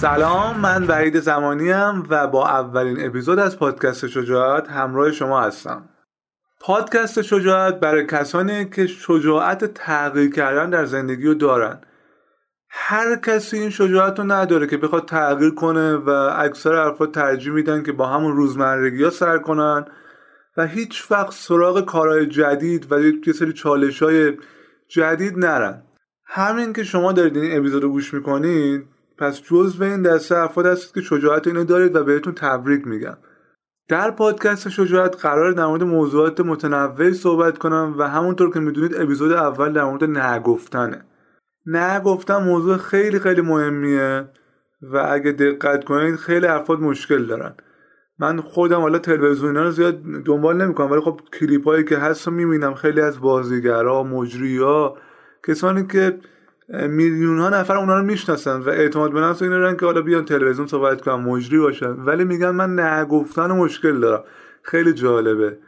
سلام من وحید زمانی و با اولین اپیزود از پادکست شجاعت همراه شما هستم. پادکست شجاعت برای کسانی که شجاعت تغییر کردن در زندگی رو دارن. هر کسی این شجاعت رو نداره که بخواد تغییر کنه و اکثر افراد ترجیح میدن که با همون روزمرگی ها سر کنن و هیچ وقت سراغ کارهای جدید و یه سری چالش های جدید نرن. همین که شما دارید این اپیزود رو گوش می‌کنید پس جزو این دسته افراد هستید که شجاعت اینو دارید و بهتون تبریک میگم. در پادکست شجاعت قرار در مورد موضوعات متنوعی صحبت کنم و همونطور که می‌دونید اپیزود اول در مورد نگفتنه. نگفتن موضوع خیلی خیلی مهمیه و اگه دقت کنید خیلی افراد مشکل دارن. من خودم حالا تلویزیون رو زیاد دنبال نمی‌کنم ولی خب کلیپ هایی که هست رو می‌بینم خیلی از بازیگرا مجری کسانی که میلیون ها نفر اونا رو می‌شناسن و اعتماد به نفس اینا که حالا بیان تلویزیون صحبت کنن مجری باشن. ولی میگن من نگفتن مشکل دارم. خیلی جالبه.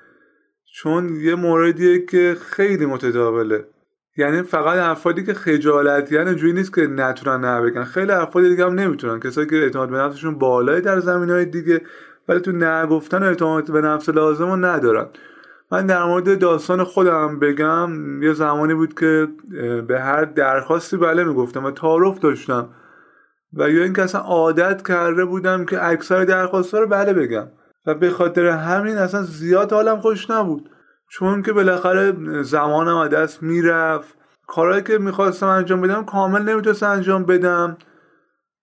چون یه موردیه که خیلی متداوله. یعنی فقط افرادی که خجالتی یعنی جوی نیست که نتونن نه بگن. خیلی افرادی دیگه هم نمی‌تونن. کسایی که اعتماد به نفسشون بالای در زمین های دیگه ولی تو نگفتن اعتماد به نفس لازم رو ندارن. من در مورد داستان خودم بگم یه زمانی بود که به هر درخواستی بله می‌گفتم و تعارف داشتم و یا اینکه اصلا عادت کرده بودم که اکثر درخواست رو بله بگم و به خاطر همین اصلا زیاد حالم خوش نبود. چون که بالاخره زمانم از دست می‌رفت. کارهایی که می‌خواستم انجام بدم کامل نمی‌تونستم انجام بدم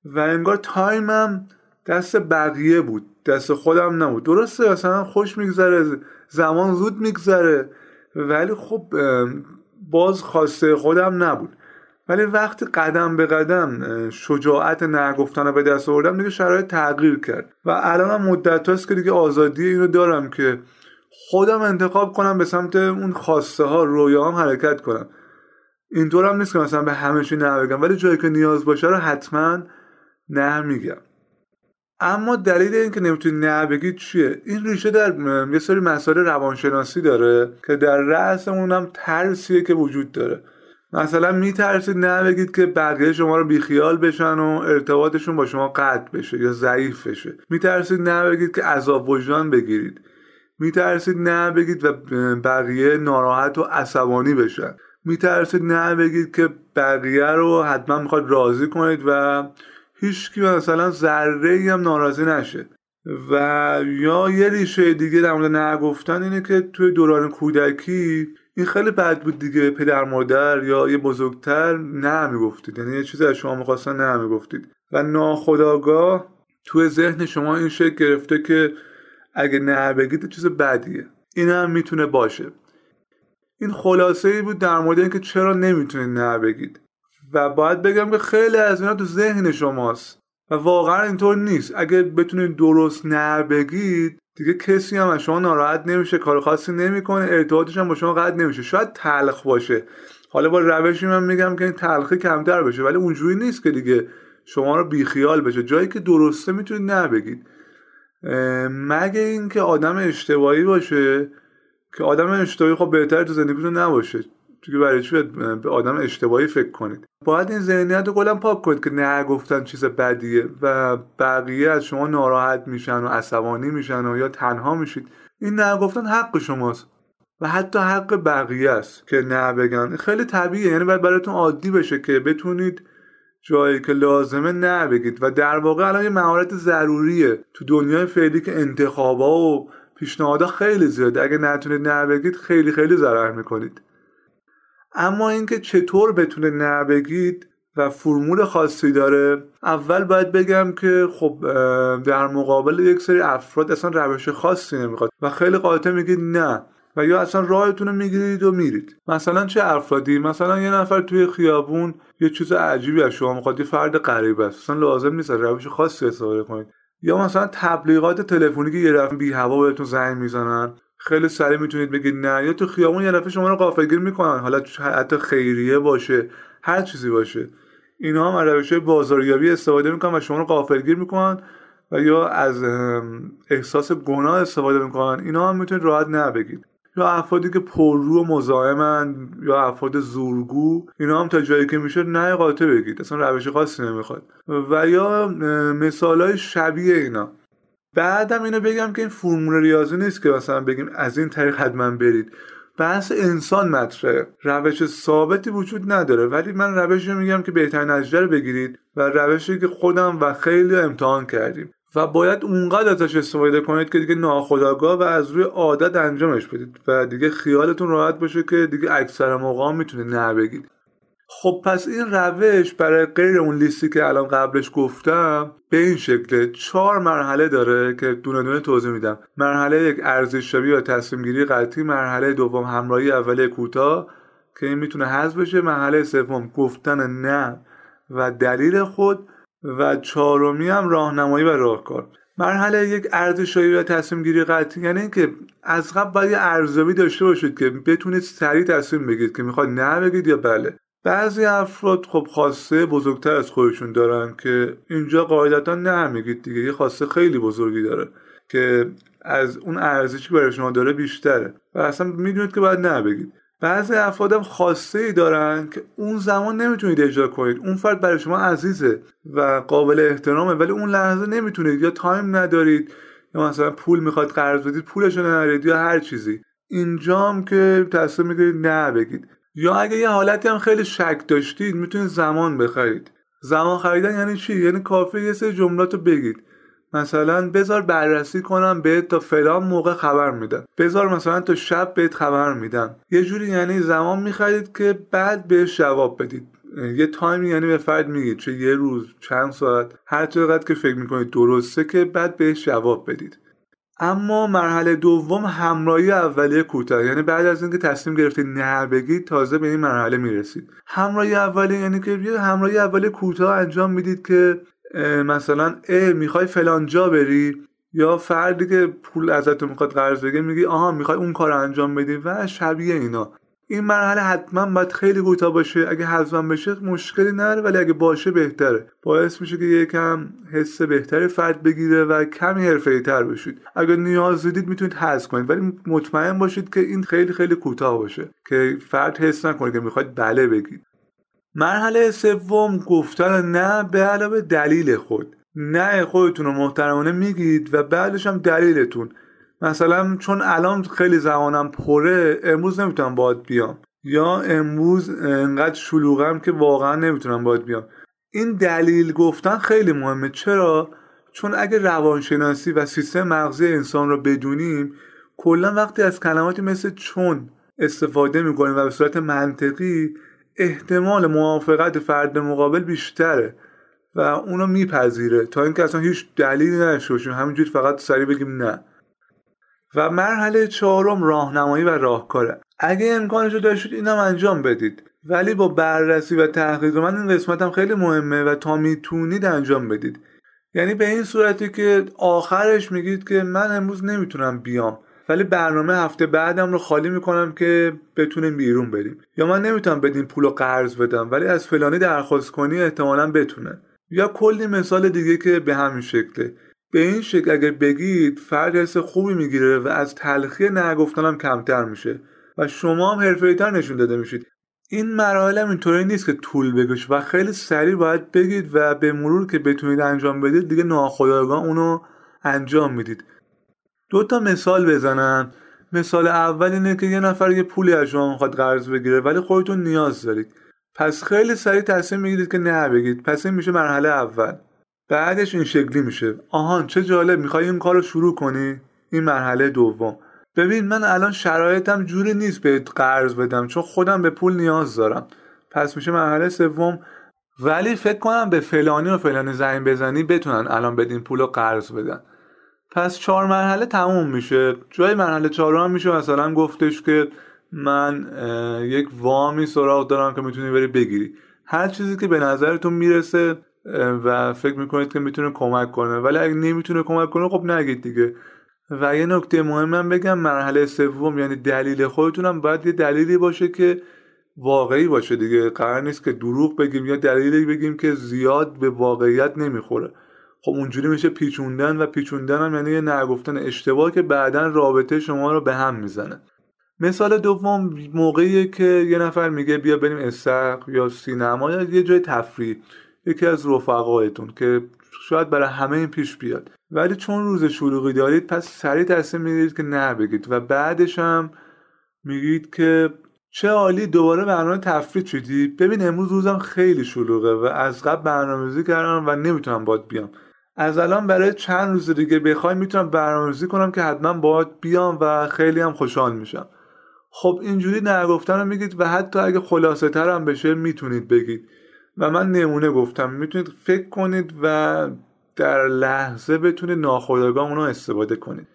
و انگار تایمم دست بقیه بود. دست خودم نبود. درسته مثلا خوش میگذره زمان زود میگذره ولی خب باز خواسته خودم نبود. ولی وقتی قدم به قدم شجاعت نگفتن رو به دست آوردم دیگه شرایط تغییر کرد. و الان هم مدت هاست که دیگه آزادی اینو دارم که خودم انتخاب کنم به سمت اون خواسته ها رویام حرکت کنم. اینطور هم نیست که مثلا به همه نه بگم ولی جایی که نیاز باشه رو حتما نه میگم. اما دلیل این که نمی‌تونی نه بگید چیه؟ این ریشه در یه سری مسائل روانشناسی داره که در رأس اونم ترسیه که وجود داره. مثلا میترسید نه بگید که بقیه شما رو بیخیال بشن و ارتباطشون با شما قطع بشه یا ضعیف بشه. میترسید نه بگید که عذاب وجدان بگیرید. میترسید نه بگید و بقیه ناراحت و عصبانی بشن. میترسید نه بگید که بقیه رو حتما می‌خواد راضی کنید و هیچکی مثلا ذره ای هم ناراضی نشه. و یا یه ریشه دیگه در مورد نگفتن اینه که توی دوران کودکی این خیلی بد بود دیگه پدر مادر یا یه بزرگتر نه می‌گفتید یعنی یه چیزی از شما می‌خواستن نه می‌گفتید و ناخداگاه توی ذهن شما این شکل گرفته که اگه نه بگید چیز بدیه. این هم می‌تونه باشه. این خلاصه ای بود در مورد اینکه چرا نمی‌تونید نه بگید. و باید بگم که خیلی از اینا تو ذهن شماست. و واقعا اینطور نیست. اگه بتونید درست نه بگید دیگه کسی هم از شما ناراحت نمیشه کار خاصی نمی‌کنه ارتباطش هم با شما قطع نمیشه. شاید تلخ باشه. حالا با روشی من میگم که این تلخی کمتر بشه ولی اونجوری نیست که دیگه شما رو بیخیال بشه. جایی که درسته می‌تونید نه بگید. مگه اینکه آدم اشتباهی باشه که آدم اشتباهی خب بهتر تو زندگیتون نباشه. چون برای چی به آدم اشتباهی فکر کنید؟ باید این ذهنیت رو کلا پاک کنید که نه گفتن چیز بدیه و بقیه از شما ناراحت میشن و عصبانی میشن و یا تنها میشید. این نه گفتن حق شماست و حتی حق بقیه است که نه بگن. خیلی طبیعیه. یعنی باید براتون عادی بشه که بتونید جایی که لازمه نه بگید. و در واقع الان یه مهارت ضروریه. تو دنیای فعلی که انتخابا و پیشنهادها خیلی زیاده. اگه نتونید نه بگید خیلی خیلی ضرر می‌کنید. اما اینکه چطور بتونه نه بگید و فرمول خاصی داره اول باید بگم که خب در مقابل یک سری افراد اصلا روش خاصی نمی‌خواد و خیلی قاطع میگید نه و یا اصلا راهتون رو می‌گیرید و میرید. مثلا چه افرادی؟ مثلا یه نفر توی خیابون یه چیز عجیبی از شما می‌خواد یه فرد غریب است. اصلا لازم نیست روش خاصی استفاده کنید. یا مثلا تبلیغات تلفنی که یه دفعه بی هوا بهتون زنگ می‌زنن. خیلی سریع می‌تونید بگید نه. یا تو خیابون یه دفعه شما رو غافلگیر می‌کنن. حالا حتی خیریه باشه هر چیزی باشه. اینا هم روش بازاریابی استفاده می‌کنن و شما رو غافلگیر می‌کنن و یا از احساس گناه استفاده می‌کنن. اینا هم می‌تونید راحت نبگید یا افرادی که پررو و مزاحمن یا افراد زورگو اینا هم تا جایی که میشه نه قاطع بگید. اصلا روش خاصی نمی‌خواد. و یا مثال های شبیه اینا. بعدم اینو بگم که این فرمول ریاضی نیست که مثلا بگیم از این طریق حتما برید. بحث انسان مطرحه. روش ثابتی وجود نداره. ولی من روشی میگم که بهترین نتیجه رو بگیرید و روشی که خودم و خیلی امتحان کردیم. و باید اونقدر ازش استفاده کنید که دیگه ناخداگاه و از روی عادت انجامش بدید. و دیگه خیالتون راحت باشه که دیگه اکثر موقع می‌تونه نه بگید. خب پس این روش برای غیر اون لیستی که الان قبلش گفتم به این شکل چهار مرحله داره که دونه دونه توضیح میدم. مرحله یک ارزشیابی و تصمیم گیری قطعی. مرحله دوم همراهی اولیه کوتاه که این می‌تونه حذف بشه. مرحله سوم گفتن نه و دلیل خود و چهارمی هم راهنمایی و راهکار. مرحله یک ارزشایی و تصمیم گیری قطعی. یعنی اینکه از قبل باید ارزیابی داشته باشید که بتونید سریع تصمیم بگیرید که می‌خواد نه بگید یا بله. بعضی افراد خب خواسته بزرگتر از خودشون دارن که اینجا قاعدتا نه میگید دیگه یه خواسته خیلی بزرگی داره که از اون ارزشی که برای شما داره بیشتره و اصلا می‌دونید که باید نه بگید بعضی افراد هم خواسته ای دارن که اون زمان نمی‌تونید اجرا کنید. اون فرد برای شما عزیزه و قابل احترامه ولی اون لحظه نمی‌تونید. یا تایم ندارید یا مثلا پول می‌خواد قرض بدید پولش رو یا هر چیزی. اینجام که تصمیم می‌گیرید نه بگید. یا اگه یه حالتی هم خیلی شک داشتید می‌تونید زمان بخرید. زمان خریدن یعنی چی؟ یعنی کافی یه سری جملات بگید. مثلا بذار بررسی کنم بهت تا فلان موقع خبر میدم بذار مثلا تا شب بهت خبر میدم یه جوری یعنی زمان می‌خرید که بعد بهش جواب بدید. یه تایم یعنی به فرد میگید چه یه روز چند ساعت. هر چقدر که فکر می‌کنید درسته که بعد بهش جواب بدید. اما مرحله دوم همراهی اولیه کوتاه. یعنی بعد از اینکه تصمیم گرفتید نه بگید تازه به این مرحله می‌رسید. همراهی اولیه یعنی که یه همراهی اولیه کوتاه انجام می‌دید که مثلا ا می‌خوای فلان جا بری؟ یا فردی که پول ازت می‌خواد قرض بگه میگی آها می‌خوای اون کار انجام بدی؟ و شبیه اینا. این مرحله حتما باید خیلی کوتاه باشه. اگه حذفم بشه مشکلی نداره ولی اگه باشه بهتره. باعث میشه که یکم حس بهتری فرد بگیره و کمی حرفه‌ای تر بشید. اگه نیاز دیدید می‌تونید حذف کنید. ولی مطمئن باشید که این خیلی خیلی کوتاه باشه. که فرد حس نکنه که می‌خواید بله بگید. مرحله سوم گفتن نه به علاوه دلیل خود. نه خودتون رو محترمانه میگید و بعدش هم دلیلتون. مثلا چون الان خیلی زمانم پره امروز نمی‌تونم باید بیام. یا امروز انقدر شلوغم که واقعا نمی‌تونم باید بیام. این دلیل گفتن خیلی مهمه. چرا؟ چون اگه روانشناسی و سیستم مغزی انسان رو بدونیم کلا وقتی از کلماتی مثل چون استفاده می‌کنیم و به صورت منطقی احتمال موافقت فرد مقابل بیشتره و اونو میپذیره. تا اینکه اصلا هیچ دلیلی باشیم همینجوری فقط سریع بگیم نه. و مرحله چهارم راهنمایی و راهکاره. اگه امکانش رو داشتید اینم انجام بدید. ولی با بررسی و تحقیق من این قسمت هم خیلی مهمه و تا می‌تونید انجام بدید. یعنی به این صورتی که آخرش میگید که من امروز نمی‌تونم بیام. ولی برنامه هفته بعدم رو خالی می‌کنم که بتونیم بیرون بریم. یا من نمی‌تونم بدین پول و قرض بدم ولی از فلانی درخواست کنی احتمالا بتونه. یا کلی مثال دیگه که به همین شکله. به این شکل اگر بگید فرد حس خوبی می‌گیره و از تلخی نگفتنم کمتر میشه و شما هم حرفه‌ای‌تر نشون داده میشید. این مراحل هم اینطوری نیست که طول بکشه و خیلی سریع باید بگید و به مرور که بتونید انجام بدید دیگه ناخودآگاه اونو انجام می‌دید. دو تا مثال بزنم مثال اول اینه که یه نفر یه پولی از شما می‌خواد قرض بگیره ولی خودتون نیاز دارید. پس خیلی سریع تصمیم می‌گیرید که نه بگید. پس این میشه مرحله اول. بعدش این شکلی میشه. آهان چه جالب می‌خوای این کار رو شروع کنی؟ این مرحله دوم. ببین من الان شرایطم جوری نیست به قرض بدم چون خودم به پول نیاز دارم. پس میشه مرحله سوم. ولی فکر کنم به فلانی و فلانی زنگ بزنی بتونن الان بدین پول رو قرض بدن. پس چهار مرحله تموم میشه. جای مرحله چهارم میشه مثلا گفتش که من یک وامی سراغ دارم که می‌تونی بری بگیری. هر چیزی که به نظرتون می‌رسه و فکر می‌کنید که می‌تونه کمک کنه. ولی اگه نمی‌تونه کمک کنه خب نگید دیگه. و یه نکته مهم بگم مرحله سوم یعنی دلیل خودتونم باید یه دلیلی باشه که واقعی باشه دیگه. قرار نیست که دروغ بگیم یا دلیلی بگیم که زیاد به واقعیت نمی‌خوره. خب اونجوری میشه پیچوندن و پیچوندن هم یعنی یه نگفتن اشتباه که بعدا رابطه شما رو به هم می‌زنه. مثال دوم موقعیه که یه نفر میگه بیا بریم استخ یا سینما یا یه جای تفریح. یکی از رفقایتون که شاید برای همه این پیش بیاد. ولی چون روز شلوغی دارید پس سریع تصمیم می‌گیرید که نه بگید و بعدش هم میگید که چه عالی دوباره برنامه تفریح چیدی؟ ببین امروز روزم خیلی شلوغه و از قبل برنامه‌ریزی کردم و نمی‌تونم باد بیام. از الان برای چند روز دیگه بخوای می‌تونم برنامه‌ریزی کنم که حتما باید بیام و خیلی هم خوشحال میشم. خب اینجوری نگفتن رو میگید و حتی اگه خلاصه تر هم بشه می‌تونید بگید. و من نمونه گفتم. می‌تونید فکر کنید و در لحظه بتونید ناخودآگاه اونو استفاده کنید.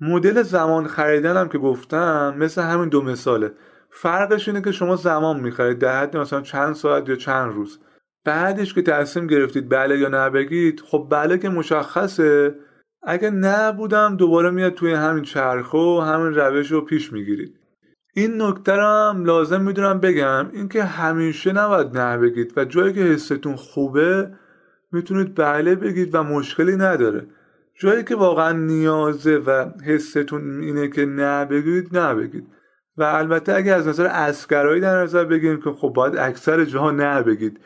مدل زمان خریدن هم که گفتم مثل همین دو مثاله. فرقش اینه که شما زمان می‌خرید. در حد مثلا چند ساعت یا چند روز. بعدش که تصمیم گرفتید بله یا نه بگید خب بله که مشخصه. اگه نبودم دوباره میاد توی همین چرخه و همین روش رو پیش می‌گیرید. این نکته هم لازم می‌دونم بگم. اینکه همیشه نباید نه بگید و جایی که حستون خوبه می‌تونید بله بگید و مشکلی نداره. جایی که واقعا نیازه و حستون اینه که نه بگید نه بگید. و البته اگه از نظر اسکرایی در نظر بگیریم که خب باید اکثر جاها نه بگید.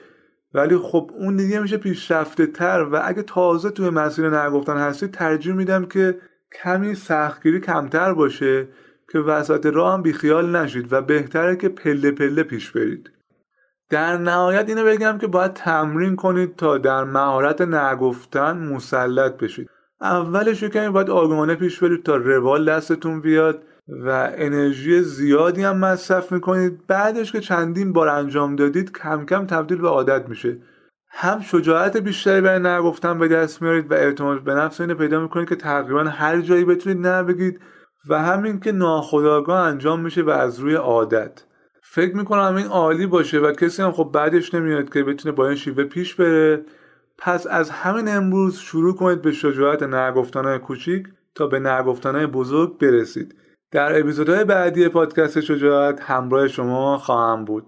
ولی خب اون دیگه میشه پیشرفته تر و اگه تازه توی مسیر نگفتن هستید ترجیح میدم که کمی سختگیری کمتر باشه. که وسط راه هم بیخیال نشید و بهتره که پله پله پیش برید. در نهایت اینو بگم که باید تمرین کنید تا در مهارت نگفتن مسلط بشید. اولش کمی باید آگاهانه پیش برید تا روال دستتون بیاد و انرژی زیادی هم مصرف می‌کنید. بعدش که چندین بار انجام دادید کم کم تبدیل به عادت میشه. هم شجاعت بیشتری برای نگفتن به دست میارید و اعتماد به نفس اینو پیدا می‌کنید که تقریبا هر جایی بتونید نه بگید. و همین که ناخداگاه انجام میشه و از روی عادت. فکر می‌کنم این عالی باشه و کسی هم خب بعدش نمیاد که بتونه با این شیوه پیش بره. پس از همین امروز شروع کنید به شجاعت نگفتنهای کوچیک تا به نگفتنهای بزرگ برسید. در اپیزودهای بعدی پادکست شجاعت همراه شما خواهم بود.